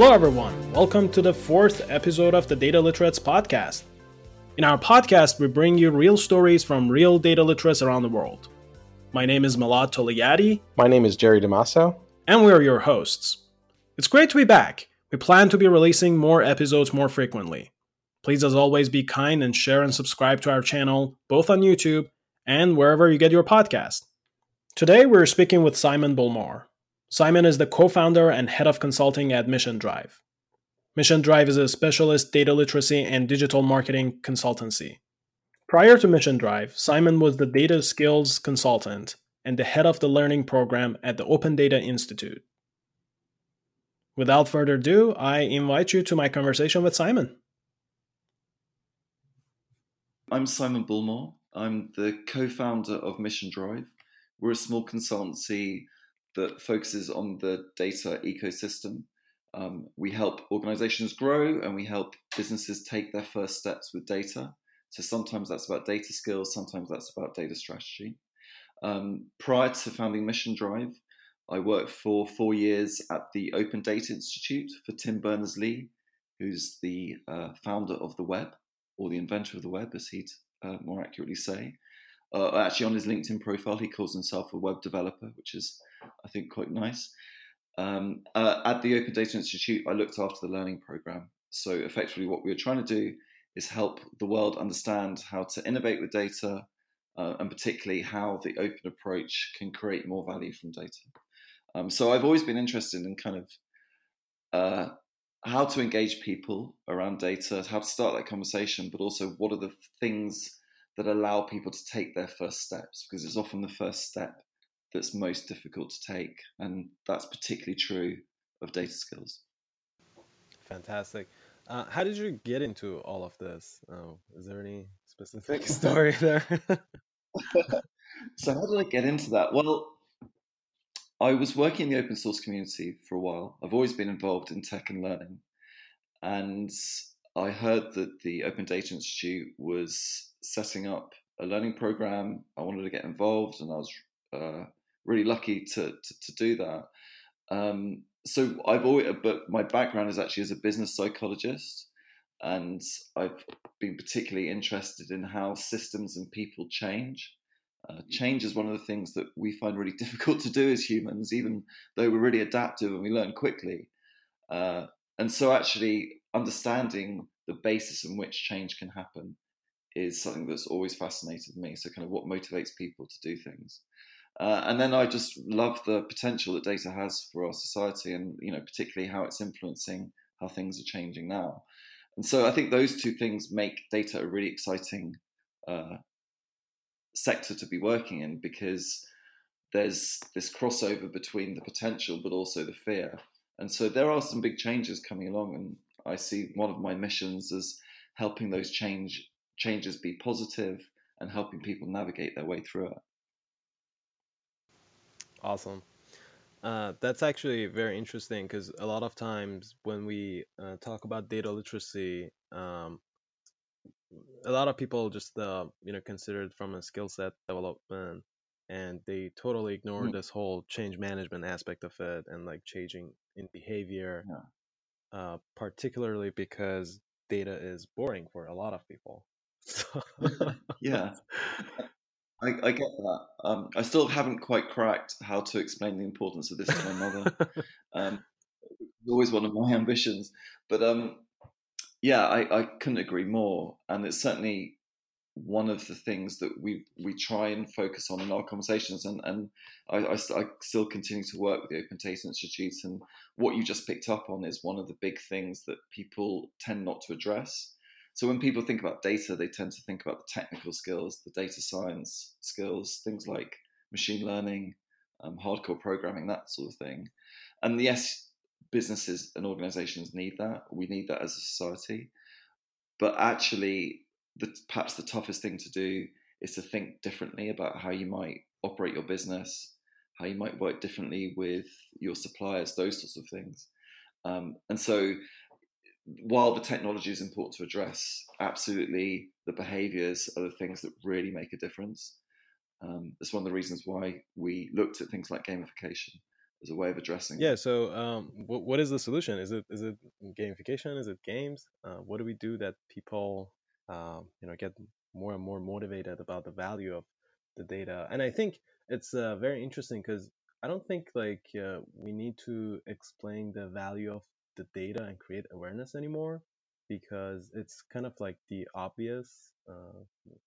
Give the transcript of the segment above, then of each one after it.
Hello, everyone. Welcome to the fourth episode of the Data Literates podcast. In our podcast, we bring you real stories from real data literates around the world. My name is Malad Toligati. My name is Jerry Damaso. And we're your hosts. It's great to be back. We plan to be releasing more episodes more frequently. Please, as always, be kind and share and subscribe to our channel, both on YouTube and wherever you get your podcast. Today, we're speaking with Simon Bullmore. Simon is the co founder and head of consulting at Mission Drive. Mission Drive is a specialist data literacy and digital marketing consultancy. Prior to Mission Drive, Simon was the data skills consultant and the head of the learning program at the Open Data Institute. Without further ado, I invite you to my conversation with Simon. I'm Simon Bullmore. I'm the co founder of Mission Drive. We're a small consultancy that focuses on the data ecosystem. Um, we help organizations grow and we help businesses take their first steps with data. So sometimes that's about data skills, sometimes that's about data strategy. Um, prior to founding Mission Drive, I worked for four years at the Open Data Institute for Tim Berners Lee, who's the uh, founder of the web, or the inventor of the web, as he'd uh, more accurately say. Uh, actually, on his LinkedIn profile, he calls himself a web developer, which is, I think, quite nice. Um, uh, at the Open Data Institute, I looked after the learning program. So, effectively, what we were trying to do is help the world understand how to innovate with data, uh, and particularly how the open approach can create more value from data. Um, so, I've always been interested in kind of uh, how to engage people around data, how to start that conversation, but also what are the things that allow people to take their first steps because it's often the first step that's most difficult to take and that's particularly true of data skills. Fantastic. Uh, how did you get into all of this? Oh, is there any specific story there? So how did i get into that? Well i was working in the open source community for a while. I've always been involved in tech and learning. And i heard that the open data institute was setting up a learning program. I wanted to get involved, and I was uh, really lucky to, to, to do that. Um, so I've always, but my background is actually as a business psychologist, and I've been particularly interested in how systems and people change. Uh, change is one of the things that we find really difficult to do as humans, even though we're really adaptive and we learn quickly. Uh, and so, actually, understanding the basis in which change can happen is something that's always fascinated me. So, kind of what motivates people to do things. Uh, and then I just love the potential that data has for our society, and you know, particularly how it's influencing how things are changing now. And so, I think those two things make data a really exciting uh, sector to be working in because there's this crossover between the potential but also the fear. And so, there are some big changes coming along, and I see one of my missions as helping those change changes be positive and helping people navigate their way through it. Awesome. Uh, that's actually very interesting because a lot of times when we uh, talk about data literacy, um, a lot of people just uh, you know consider it from a skill set development, and they totally ignore mm. this whole change management aspect of it and like changing in behavior, yeah. Uh, particularly because data is boring for a lot of people. So yeah, I, I, get that. Um, I still haven't quite cracked how to explain the importance of this to my mother. um, always one of my ambitions, but um, yeah, I, I couldn't agree more. And it's certainly one of the things that we we try and focus on in our conversations. And and I, I, I still continue to work with the Open Data Institute. And what you just picked up on is one of the big things that people tend not to address. So when people think about data, they tend to think about the technical skills, the data science skills, things like machine learning, um, hardcore programming, that sort of thing. And yes, businesses and organizations need that. We need that as a society. But actually, the, perhaps the toughest thing to do is to think differently about how you might operate your business, how you might work differently with your suppliers, those sorts of things. Um, and so while the technology is important to address, absolutely the behaviors are the things that really make a difference. Um, that's one of the reasons why we looked at things like gamification as a way of addressing. Yeah. So, um, what, what is the solution? Is it is it gamification? Is it games? Uh, what do we do that people, um, you know, get more and more motivated about the value of the data? And I think it's uh, very interesting because I don't think like uh, we need to explain the value of the data and create awareness anymore because it's kind of like the obvious, uh,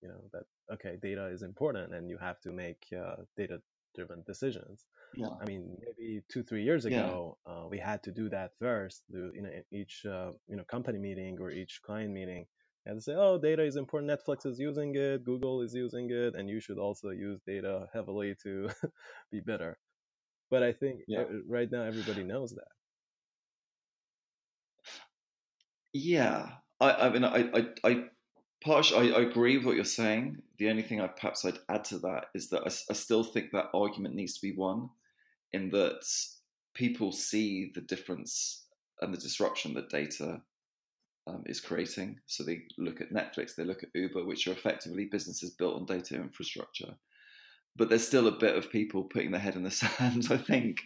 you know, that okay, data is important and you have to make uh, data-driven decisions. Yeah. I mean, maybe two, three years ago, yeah. uh, we had to do that first. You know, each uh, you know company meeting or each client meeting, and to say, oh, data is important. Netflix is using it, Google is using it, and you should also use data heavily to be better. But I think yeah. Uh, right now everybody knows that. Yeah, I, I mean, I, I, I, partially, I, I agree with what you're saying. The only thing I perhaps I'd add to that is that I, I still think that argument needs to be won, in that people see the difference and the disruption that data um, is creating. So they look at Netflix, they look at Uber, which are effectively businesses built on data infrastructure but there's still a bit of people putting their head in the sand, I think,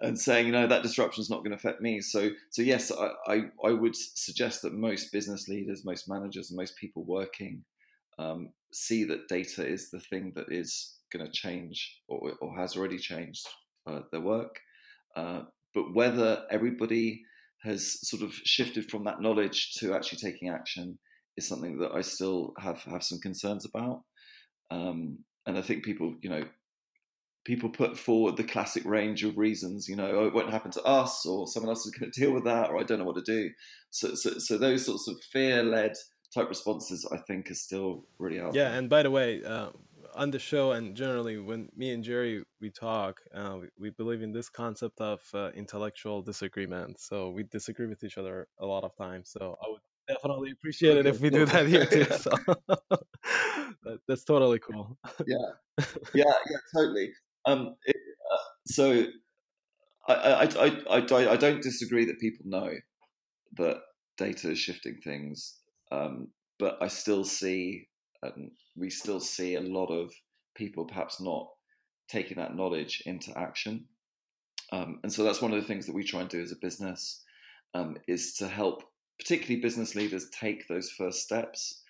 and saying, you know, that disruption is not going to affect me. So, so yes, I, I, I, would suggest that most business leaders, most managers, and most people working um, see that data is the thing that is going to change or, or, has already changed uh, their work. Uh, but whether everybody has sort of shifted from that knowledge to actually taking action is something that I still have have some concerns about. Um, and I think people, you know, people put forward the classic range of reasons, you know, oh, it won't happen to us, or someone else is going to deal with that, or I don't know what to do. So, so, so those sorts of fear-led type responses, I think, are still really out. Yeah, and by the way, uh, on the show and generally when me and Jerry we talk, uh, we, we, believe in this concept of uh, intellectual disagreement. So we disagree with each other a lot of times. So I would definitely appreciate it if we do that here too. So that, that's totally cool. yeah, yeah, yeah, totally. Um, it, uh, so I, I, I, I, I don't disagree that people know that data is shifting things, um, but I still see, and we still see a lot of people perhaps not taking that knowledge into action. Um, and so that's one of the things that we try and do as a business um, is to help particularly business leaders take those first steps.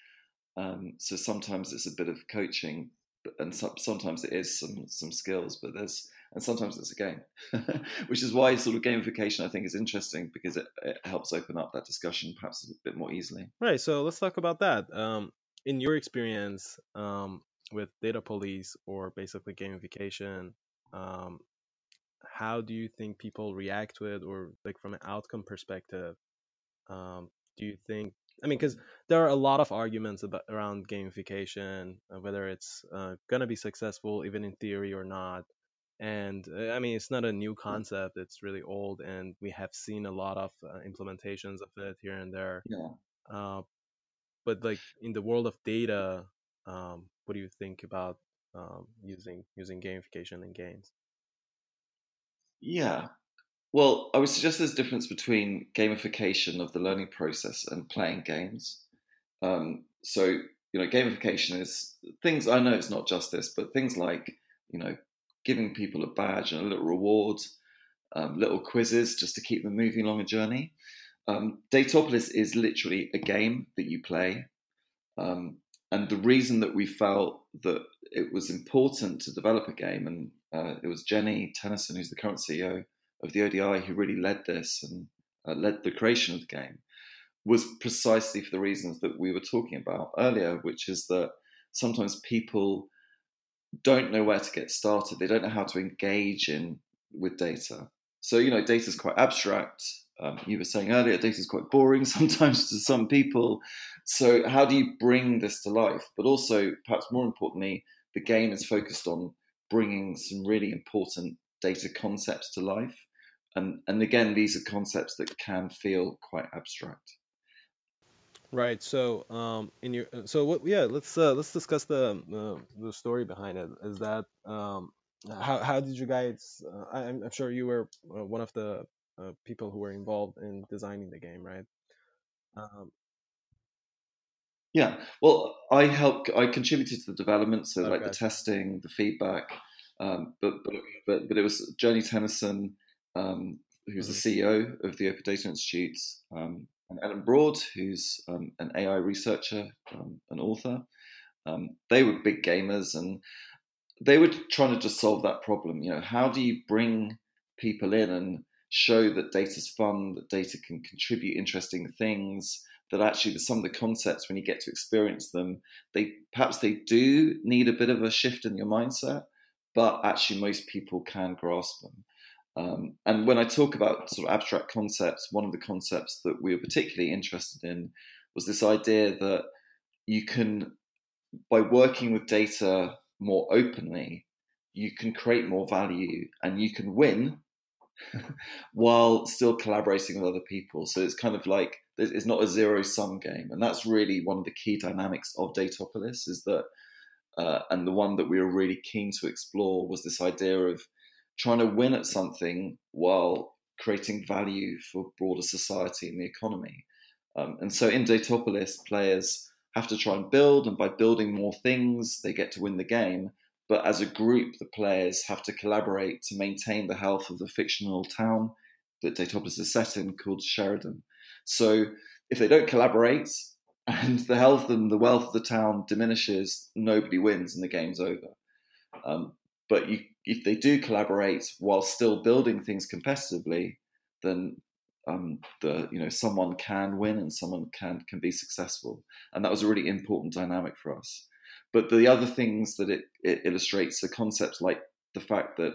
Um, so sometimes it's a bit of coaching, and so, sometimes it is some some skills, but there's and sometimes it's a game, which is why sort of gamification I think is interesting because it, it, helps open up that discussion perhaps a bit more easily. Right. So let's talk about that. Um, in your experience um, with Datopolis or basically gamification, um, how do you think people react to it, or like from an outcome perspective? Um, do you think? I mean, because there are a lot of arguments about around gamification, uh, whether it's uh, gonna be successful even in theory or not. And uh, I mean, it's not a new concept; it's really old, and we have seen a lot of uh, implementations of it here and there. Yeah. Uh, but like in the world of data, um, what do you think about um, using using gamification in games? Yeah, well, I would suggest there's a difference between gamification of the learning process and playing games. Um, so, you know, gamification is things, I know it's not just this, but things like, you know, giving people a badge and a little reward, um, little quizzes just to keep them moving along a journey. Um, Datopolis is literally a game that you play. Um, and the reason that we felt that it was important to develop a game, and uh, it was Jeni Tennison, who's the current CEO of the ODI who really led this and uh, led the creation of the game was precisely for the reasons that we were talking about earlier, which is that sometimes people don't know where to get started. They don't know how to engage in with data. So you know, data is quite abstract. Um, you were saying earlier, data is quite boring sometimes to some people. So how do you bring this to life? But also, perhaps more importantly, the game is focused on bringing some really important data concepts to life and and again these are concepts that can feel quite abstract. Right. So um in your so what yeah let's uh, let's discuss the uh, the story behind it. Is that um how how did you guys uh, I, i'm sure you were uh, one of the uh, people who were involved in designing the game right? Um, yeah. Well i helped i contributed to the development so okay. like the testing the feedback Um, but, but but but it was Jeni Tennison, um, who's mm-hmm. the CEO of the Open Data Institute, um, and Ellen Broad, who's um, an AI researcher, um, an author. Um, they were big gamers, and they were trying to just solve that problem. You know, how do you bring people in and show that data's fun, that data can contribute interesting things, that actually some of the concepts when you get to experience them, they perhaps they do need a bit of a shift in your mindset, but actually most people can grasp them. Um, and when I talk about sort of abstract concepts, one of the concepts that we were particularly interested in was this idea that you can, by working with data more openly, you can create more value and you can win while still collaborating with other people. So it's kind of like it's not a zero sum game, and that's really one of the key dynamics of Datopolis. Is that, uh, and the one that we were really keen to explore was this idea of trying to win at something while creating value for broader society and the economy. Um, and so in Datopolis, players have to try and build, and by building more things, they get to win the game. But as a group, the players have to collaborate to maintain the health of the fictional town that Datopolis is set in called Sheridan. So if they don't collaborate and the health and the wealth of the town diminishes, nobody wins and the game's over. Um, but you, if they do collaborate while still building things competitively, then um, the you know someone can win and someone can can be successful, and that was a really important dynamic for us. But the other things that it, it illustrates are concepts like the fact that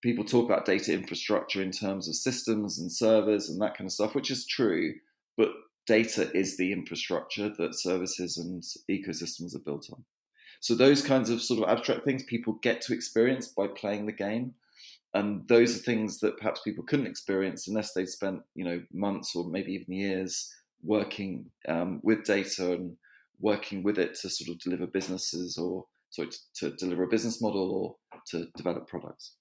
people talk about data infrastructure in terms of systems and servers and that kind of stuff, which is true, but data is the infrastructure that services and ecosystems are built on. So those kinds of sort of abstract things people get to experience by playing the game. And those are things that perhaps people couldn't experience unless they'd spent, you know, months or maybe even years working um, with data and working with it to sort of deliver businesses or sorry to, to deliver a business model or to develop products.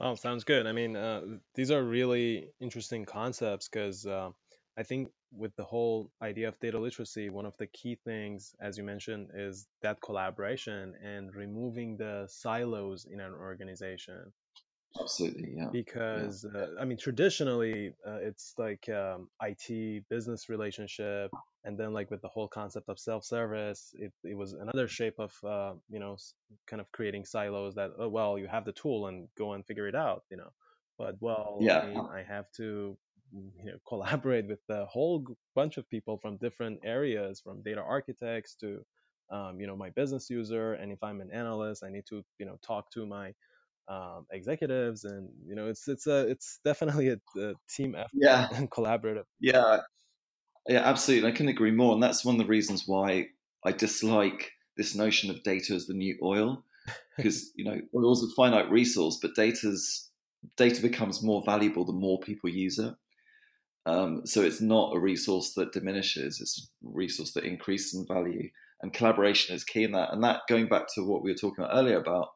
Oh, sounds good. I mean, uh, these are really interesting concepts because uh, I think with the whole idea of data literacy, one of the key things, as you mentioned, is that collaboration and removing the silos in an organization. Absolutely, yeah. Because yeah. Uh, I mean, traditionally, uh, it's like um, IT business relationship, and then like with the whole concept of self-service, it, it was another shape of uh, you know kind of creating silos that oh well, you have the tool and go and figure it out, you know. But well, yeah. I mean, I have to you know, collaborate with a whole bunch of people from different areas, from data architects to um, you know my business user, and if I'm an analyst, I need to you know talk to my um, executives, and you know, it's it's a it's definitely a, a team effort yeah. and collaborative. Yeah, yeah, absolutely. I can agree more, and that's one of the reasons why I dislike this notion of data as the new oil, because you know, oil's a finite resource, but data's data becomes more valuable the more people use it. Um, so it's not a resource that diminishes; it's a resource that increases in value. And collaboration is key in that. And that, going back to what we were talking about earlier about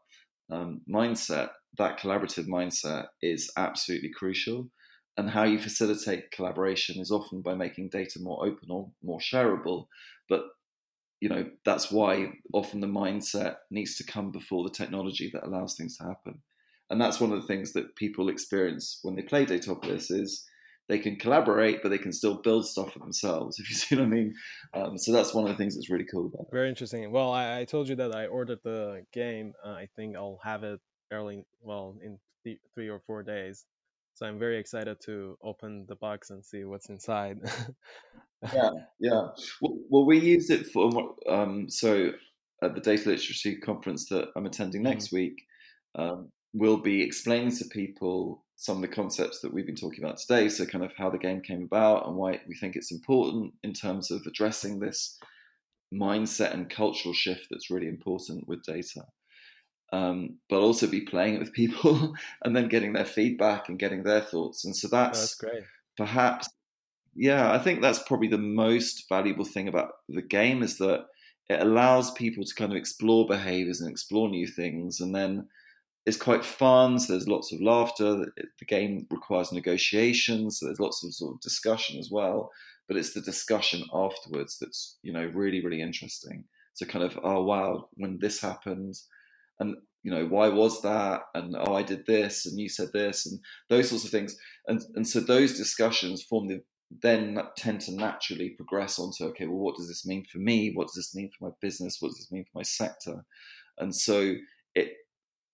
um, mindset, that collaborative mindset is absolutely crucial. And how you facilitate collaboration is often by making data more open or more shareable. But you know that's why often the mindset needs to come before the technology that allows things to happen. And that's one of the things that people experience when they play Datopolis is they can collaborate, but they can still build stuff for themselves. If you see what I mean. Um, so that's one of the things that's really cool about it. Very interesting. Well, I, I told you that I ordered the game. Uh, I think I'll have it early, well, in th- three or four days. So I'm very excited to open the box and see what's inside. yeah, yeah. Well, well, we use it for um, so at the data literacy conference that I'm attending next mm-hmm. week. Um, we'll be explaining to people some of the concepts that we've been talking about today. So, kind of how the game came about and why we think it's important in terms of addressing this mindset and cultural shift that's really important with data. Um, but also be playing it with people and then getting their feedback and getting their thoughts. And so that's, that's great. Perhaps, yeah, I think that's probably the most valuable thing about the game is that it allows people to kind of explore behaviors and explore new things and then it's quite fun. So there's lots of laughter. The game requires negotiations. So there's lots of sort of discussion as well. But it's the discussion afterwards that's you know really really interesting. So kind of oh wow when this happened, and you know why was that and oh i did this and you said this and those sorts of things and and so those discussions form the then tend to naturally progress onto okay well what does this mean for me what does this mean for my business what does this mean for my sector and so it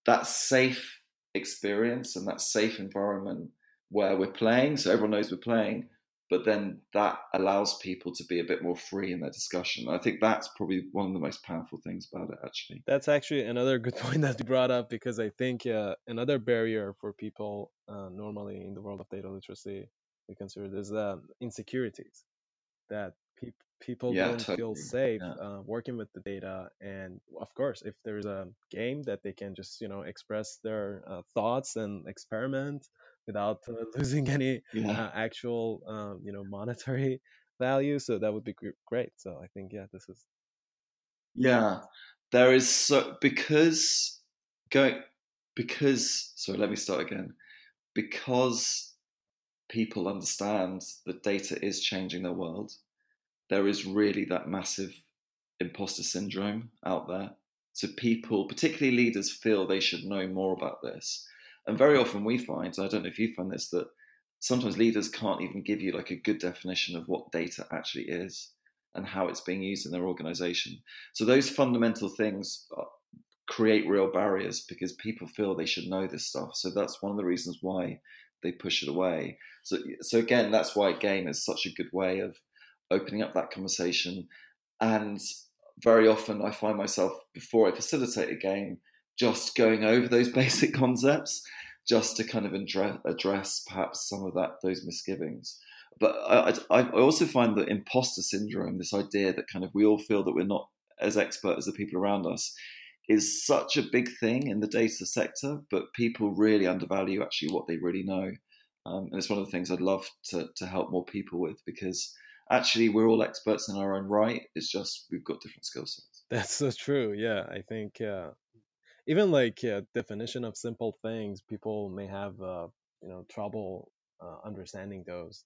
that safe experience and that safe environment where we're playing so everyone knows we're playing but then that allows people to be a bit more free in their discussion. I think that's probably one of the most powerful things about it, actually. That's actually another good point that you brought up because I think uh, another barrier for people uh, normally in the world of data literacy we consider is um, insecurities that pe- people yeah, don't totally. feel safe yeah. uh, working with the data and of course if there's a game that they can just you know express their uh, thoughts and experiment without uh, losing any yeah. Uh, actual um, you know monetary value so that would be great so i think yeah this is yeah there is so because going because sorry let me start again because people understand that data is changing their world there is really that massive imposter syndrome out there so people particularly leaders feel they should know more about this and very often we find, I don't know if you find this, that sometimes leaders can't even give you like a good definition of what data actually is and how it's being used in their organization. So those fundamental things uh, create real barriers because people feel they should know this stuff. So that's one of the reasons why they push it away. So so again, that's why game is such a good way of opening up that conversation. And very often I find myself before I facilitate a game just going over those basic concepts just to kind of address, perhaps some of that those misgivings. But I, I, I also find that imposter syndrome, this idea that kind of we all feel that we're not as expert as the people around us, is such a big thing in the data sector. But people really undervalue actually what they really know, um, and it's one of the things I'd love to to help more people with because actually we're all experts in our own right. It's just we've got different skill sets. That's so true. Yeah, I think uh, even like yeah, definition of simple things, people may have uh, you know trouble uh, understanding those.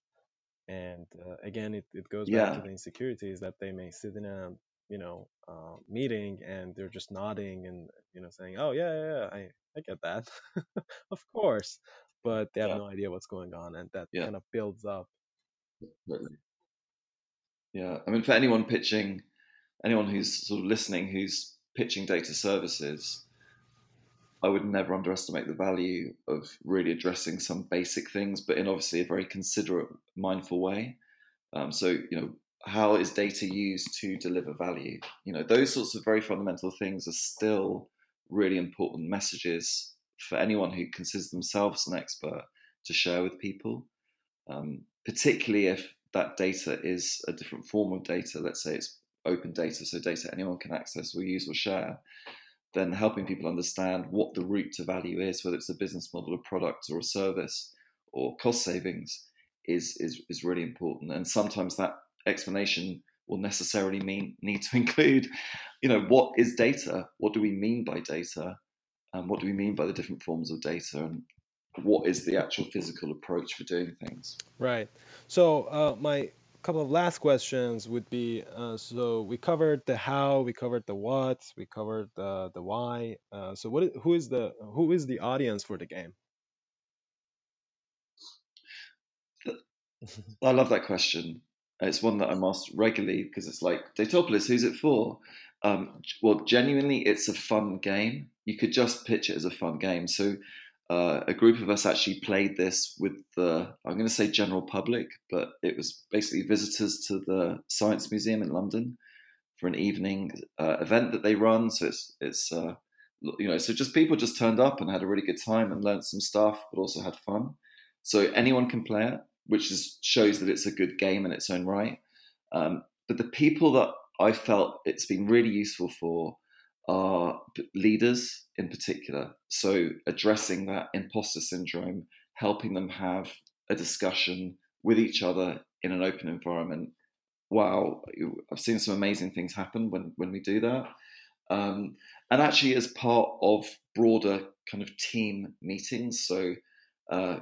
And uh, again, it, it goes back to the insecurities that they may sit in a you know uh, meeting and they're just nodding and you know saying, "Oh yeah, yeah, yeah I I get that, of course," but they have yeah. no idea what's going on, and that yeah. kind of builds up. Yeah, I mean, for anyone pitching, anyone who's sort of listening, who's pitching data services, I would never underestimate the value of really addressing some basic things, but in obviously a very considerate, mindful way. Um, so, you know, how is data used to deliver value? You know, those sorts of very fundamental things are still really important messages for anyone who considers themselves an expert to share with people, um, particularly if that data is a different form of data. Let's say it's open data, so data anyone can access or use or share then helping people understand what the route to value is, whether it's a business model, a product, or a service, or cost savings, is is is really important. And sometimes that explanation will necessarily mean need to include, you know, what is data? What do we mean by data? And what do we mean by the different forms of data? And what is the actual physical approach for doing things? Right. So uh, my couple of last questions would be uh, so we covered the how we covered the what we covered the the why uh, so what is, who is the who is the audience for the game? I love that question. It's one that i'm asked regularly because it's like datopolis who's it for? Um, well genuinely it's a fun game. You could just pitch it as a fun game. So uh, a group of us actually played this with the I'm going to say general public, but it was basically visitors to the Science Museum in London for an evening uh, event that they run. So it's it's uh, you know so just people just turned up and had a really good time and learned some stuff, but also had fun. So anyone can play it, which is, shows that it's a good game in its own right. Um, but the people that I felt it's been really useful for are leaders in particular. So addressing that imposter syndrome, helping them have a discussion with each other in an open environment. Wow, I've seen some amazing things happen when when we do that. Um, and actually, as part of broader kind of team meetings, so uh,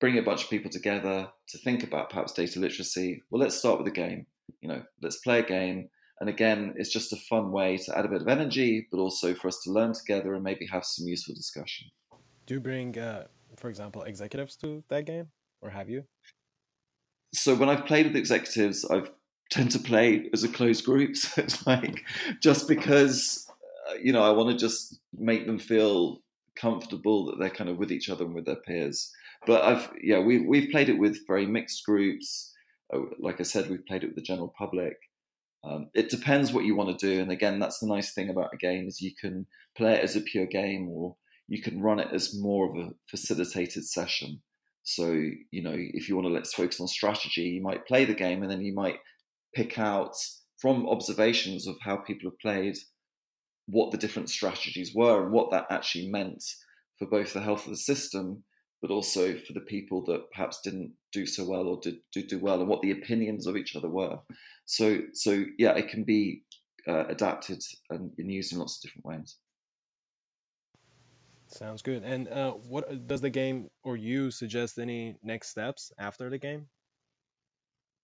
bringing a bunch of people together to think about perhaps data literacy. Well, let's start with a game. You know, let's play a game And again, it's just a fun way to add a bit of energy, but also for us to learn together and maybe have some useful discussion. Do you bring, uh, for example, executives to that game, or have you? So when I've played with executives, I've tend to play as a closed group. So it's like just because uh, you know I want to just make them feel comfortable that they're kind of with each other and with their peers. But I've yeah we we've played it with very mixed groups. Uh, like I said, we've played it with the general public. Um, it depends what you want to do, and again, that's the nice thing about a game is you can play it as a pure game, or you can run it as more of a facilitated session. So you know, if you want to let's focus on strategy, you might play the game, and then you might pick out from observations of how people have played what the different strategies were and what that actually meant for both the health of the system but also for the people that perhaps didn't do so well or did, did do well and what the opinions of each other were so so yeah it can be uh, adapted and, and used in lots of different ways sounds good and uh, what does the game or you suggest any next steps after the game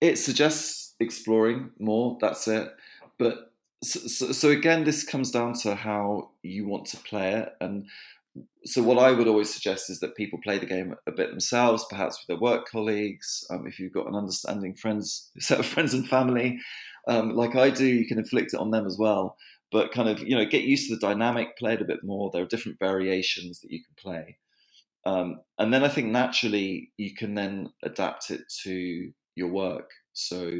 it suggests exploring more. That's it. But so, so, again, this comes down to how you want to play it. And so, what I would always suggest is that people play the game a bit themselves, perhaps with their work colleagues. Um, if you've got an understanding friends set of friends and family, um, like I do, you can inflict it on them as well. But kind of, you know, get used to the dynamic, play it a bit more. There are different variations that you can play. Um, and then I think naturally you can then adapt it to your work. So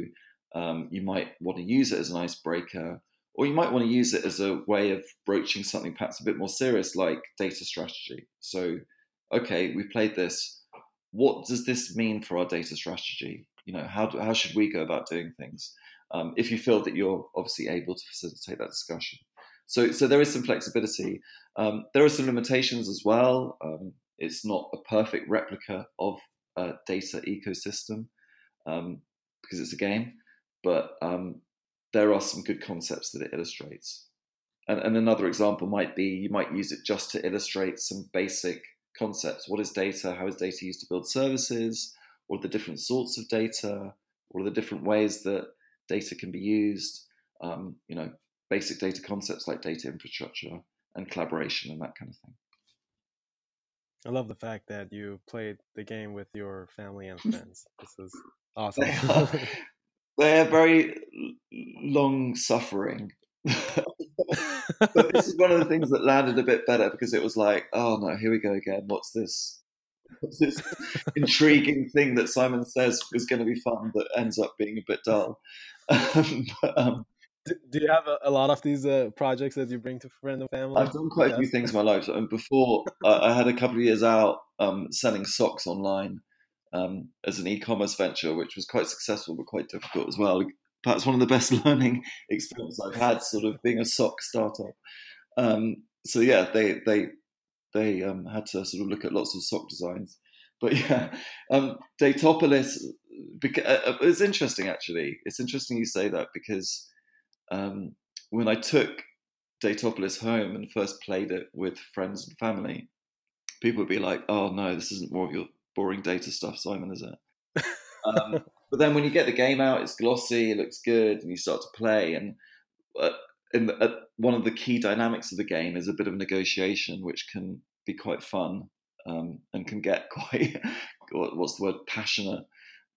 um, you might want to use it as an icebreaker, or you might want to use it as a way of broaching something perhaps a bit more serious, like data strategy. So, okay, we played this. What does this mean for our data strategy? You know, how do, how should we go about doing things? Um, if you feel that you're obviously able to facilitate that discussion. So, so there is some flexibility. Um, there are some limitations as well. Um, it's not a perfect replica of a data ecosystem um, because it's a game, but um, there are some good concepts that it illustrates. And, and, another example might be you might use it just to illustrate some basic concepts. What is data? How is data used to build services? What are the different sorts of data? What are the different ways that data can be used? Um, you know, basic data concepts like data infrastructure and collaboration and that kind of thing. I love the fact that you played the game with your family and friends. this is Awesome. They are, they are very long suffering. but this is one of the things that landed a bit better because it was like, oh no, here we go again. What's this? What's this intriguing thing that Simon says is going to be fun that ends up being a bit dull? Um, but, um, do, do, you have a, a lot of these uh, projects that you bring to friends and family? I've done quite a few things in my life. And before, I had a couple of years out um, selling socks online um, as an e-commerce venture, which was quite successful but quite difficult as well. Perhaps one of the best learning experiences I've had, sort of being a sock startup. Um, so yeah, they they they um, had to sort of look at lots of sock designs. But yeah, um, Datopolis. Uh, uh, it's interesting actually. It's interesting you say that because um, when I took Datopolis home and first played it with friends and family, people would be like, "Oh no, this isn't more of your boring data stuff, Simon, is it? um, but then when you get the game out, it's glossy, it looks good, and you start to play. And uh, the, uh, one of the key dynamics of the game is a bit of negotiation, which can be quite fun um, and can get quite what's the word passionate.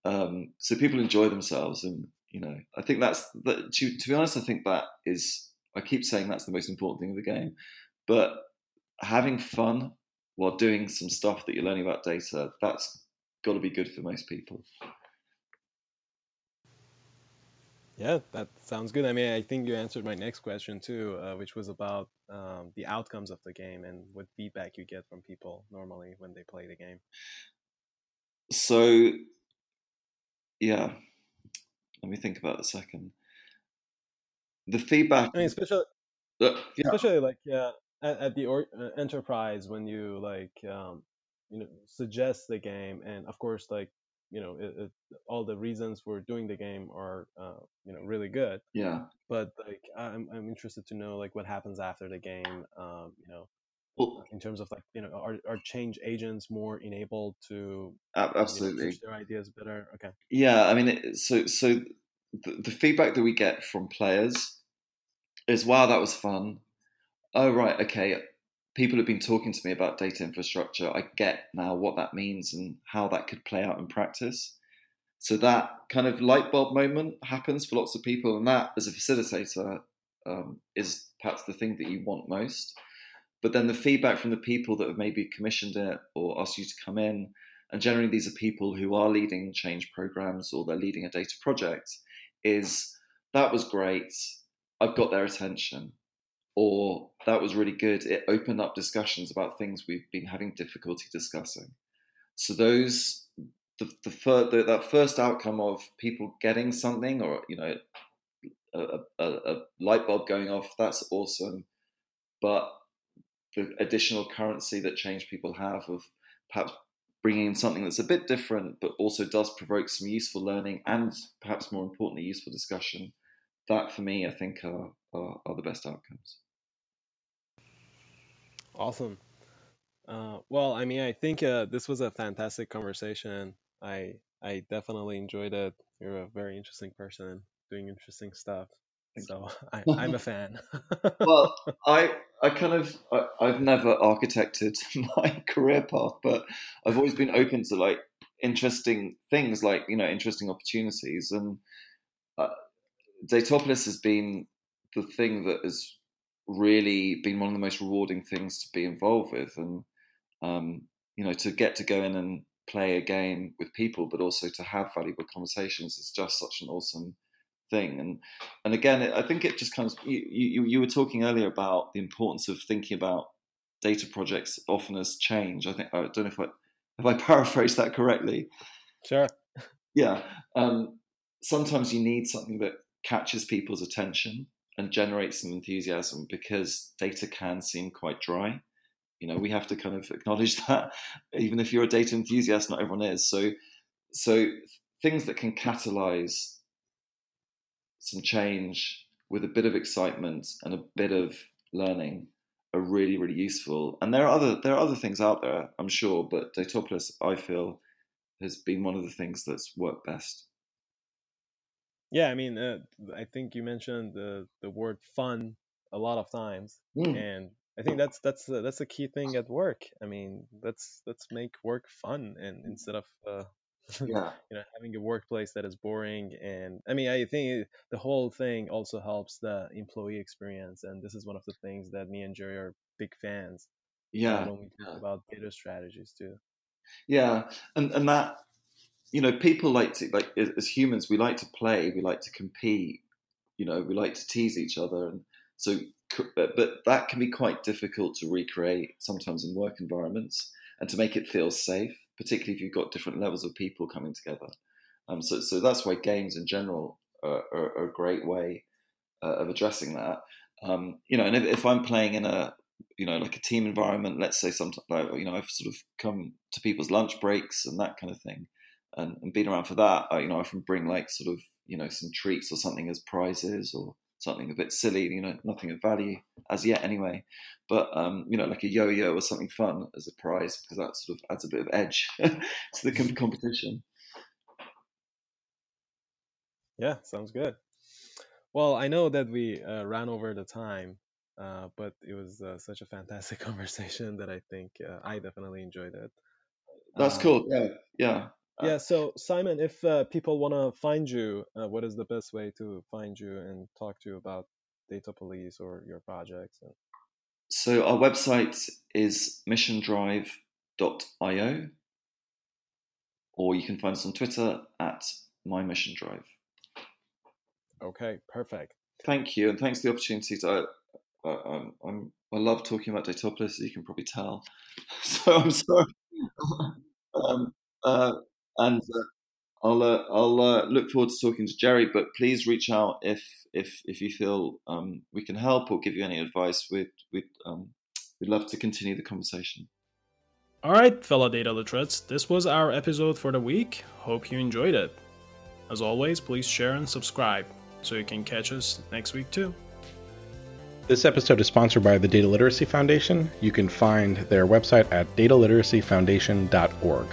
Um, so people enjoy themselves, and you know, I think that's that. To, to be honest, I think that is. I keep saying that's the most important thing of the game, but having fun while doing some stuff that you're learning about data, that's got to be good for most people. Yeah, that sounds good. I mean, I think you answered my next question too, uh, which was about um, the outcomes of the game and what feedback you get from people normally when they play the game. So, yeah, let me think about a second. The feedback. I mean, especially, uh, yeah. especially like yeah, at, at the or, uh, enterprise when you like um, you know suggest the game and of course like you know it, it, all the reasons for doing the game are uh, you know really good. Yeah. But like i'm i'm interested to know like what happens after the game um, you know well, in terms of like you know are, are change agents more enabled to absolutely you know, their ideas better? Okay. Yeah i mean so so the, the feedback that we get from players is, "Wow, that was fun." Oh right, okay. People have been talking to me about data infrastructure. I get now what that means and how that could play out in practice. So that kind of light bulb moment happens for lots of people, and that, as a facilitator, um, is perhaps the thing that you want most. But then the feedback from the people that have maybe commissioned it or asked you to come in, and generally these are people who are leading change programs or they're leading a data project, is that was great. I've got their attention. Or that was really good. It opened up discussions about things we've been having difficulty discussing. So those the, the, the, that first outcome of people getting something or you know a, a, a, light bulb going off that's awesome but the additional currency that change people have of perhaps bringing in something that's a bit different but also does provoke some useful learning and perhaps more importantly useful discussion that for me i think are, are, are the best outcomes awesome uh, well i mean i think uh, this was a fantastic conversation I I definitely enjoyed it. You're a very interesting person doing interesting stuff. So I, I'm a fan. well, I I kind of I, I've never architected my career path, but I've always been open to like interesting things, like you know, interesting opportunities, and uh, Datopolis has been the thing that has really been one of the most rewarding things to be involved with, and um, you know, to get to go in and play a game with people, but also to have valuable conversations is just such an awesome thing. And and again, I think it just comes. You, you, you were talking earlier about the importance of thinking about data projects often as change. I think I don't know if I if I paraphrased that correctly. Sure. Yeah. Um, sometimes you need something that catches people's attention and generate some enthusiasm because data can seem quite dry. You know we have to kind of acknowledge that even if you're a data enthusiast not everyone is. So so things that can catalyze some change with a bit of excitement and a bit of learning are really really useful. And there are other there are other things out there i'm sure but datopolis i feel has been one of the things that's worked best yeah i mean uh, i think you mentioned the the word fun a lot of times mm. and I think that's that's uh, that's a key thing at work. I mean, let's let's make work fun and mm. instead of uh, yeah. you know having a workplace that is boring and I mean I think the whole thing also helps the employee experience and this is one of the things that me and Jerry are big fans. Yeah. When we talk yeah. about data strategies too. Yeah, and and that you know people like to like as humans we like to play, we like to compete, you know, we like to tease each other and so but that can be quite difficult to recreate sometimes in work environments and to make it feel safe, particularly if you've got different levels of people coming together. Um, so, so that's why games in general are, are, are a great way uh, of addressing that. Um, you know, and if, if, I'm playing in a, you know, like a team environment, let's say sometimes, you know, I've sort of come to people's lunch breaks and that kind of thing, and, and been around for that. I, you know, I often bring like sort of, you know, some treats or something as prizes or something a bit silly, you know, nothing of value as yet anyway. But um, you know, like a yo-yo or something fun as a prize because that sort of adds a bit of edge to the competition. Yeah, sounds good. Well, I know that we uh, ran over the time, uh, but it was uh, such a fantastic conversation that I think uh, I definitely enjoyed it. That's um, cool. Yeah, yeah. Uh, yeah. So Simon, if uh, people want to find you, uh, what is the best way to find you and talk to you about Datopolis or your projects? And... So our website is missiondrive.io, or you can find us on Twitter at mymissiondrive. Okay, perfect. Thank you, and thanks for the opportunity to. Uh, I'm, I'm, I love talking about Datopolis, as you can probably tell. So I'm sorry. um, uh, and uh, I'll uh, I'll uh, look forward to talking to Jerry. But please reach out if if if you feel um, we can help or give you any advice. We'd we'd um, we'd love to continue the conversation. All right, fellow data literates, this was our episode for the week. Hope you enjoyed it. As always, please share and subscribe so you can catch us next week too. This episode is sponsored by the Data Literacy Foundation. You can find their website at dataliteracyfoundation.org.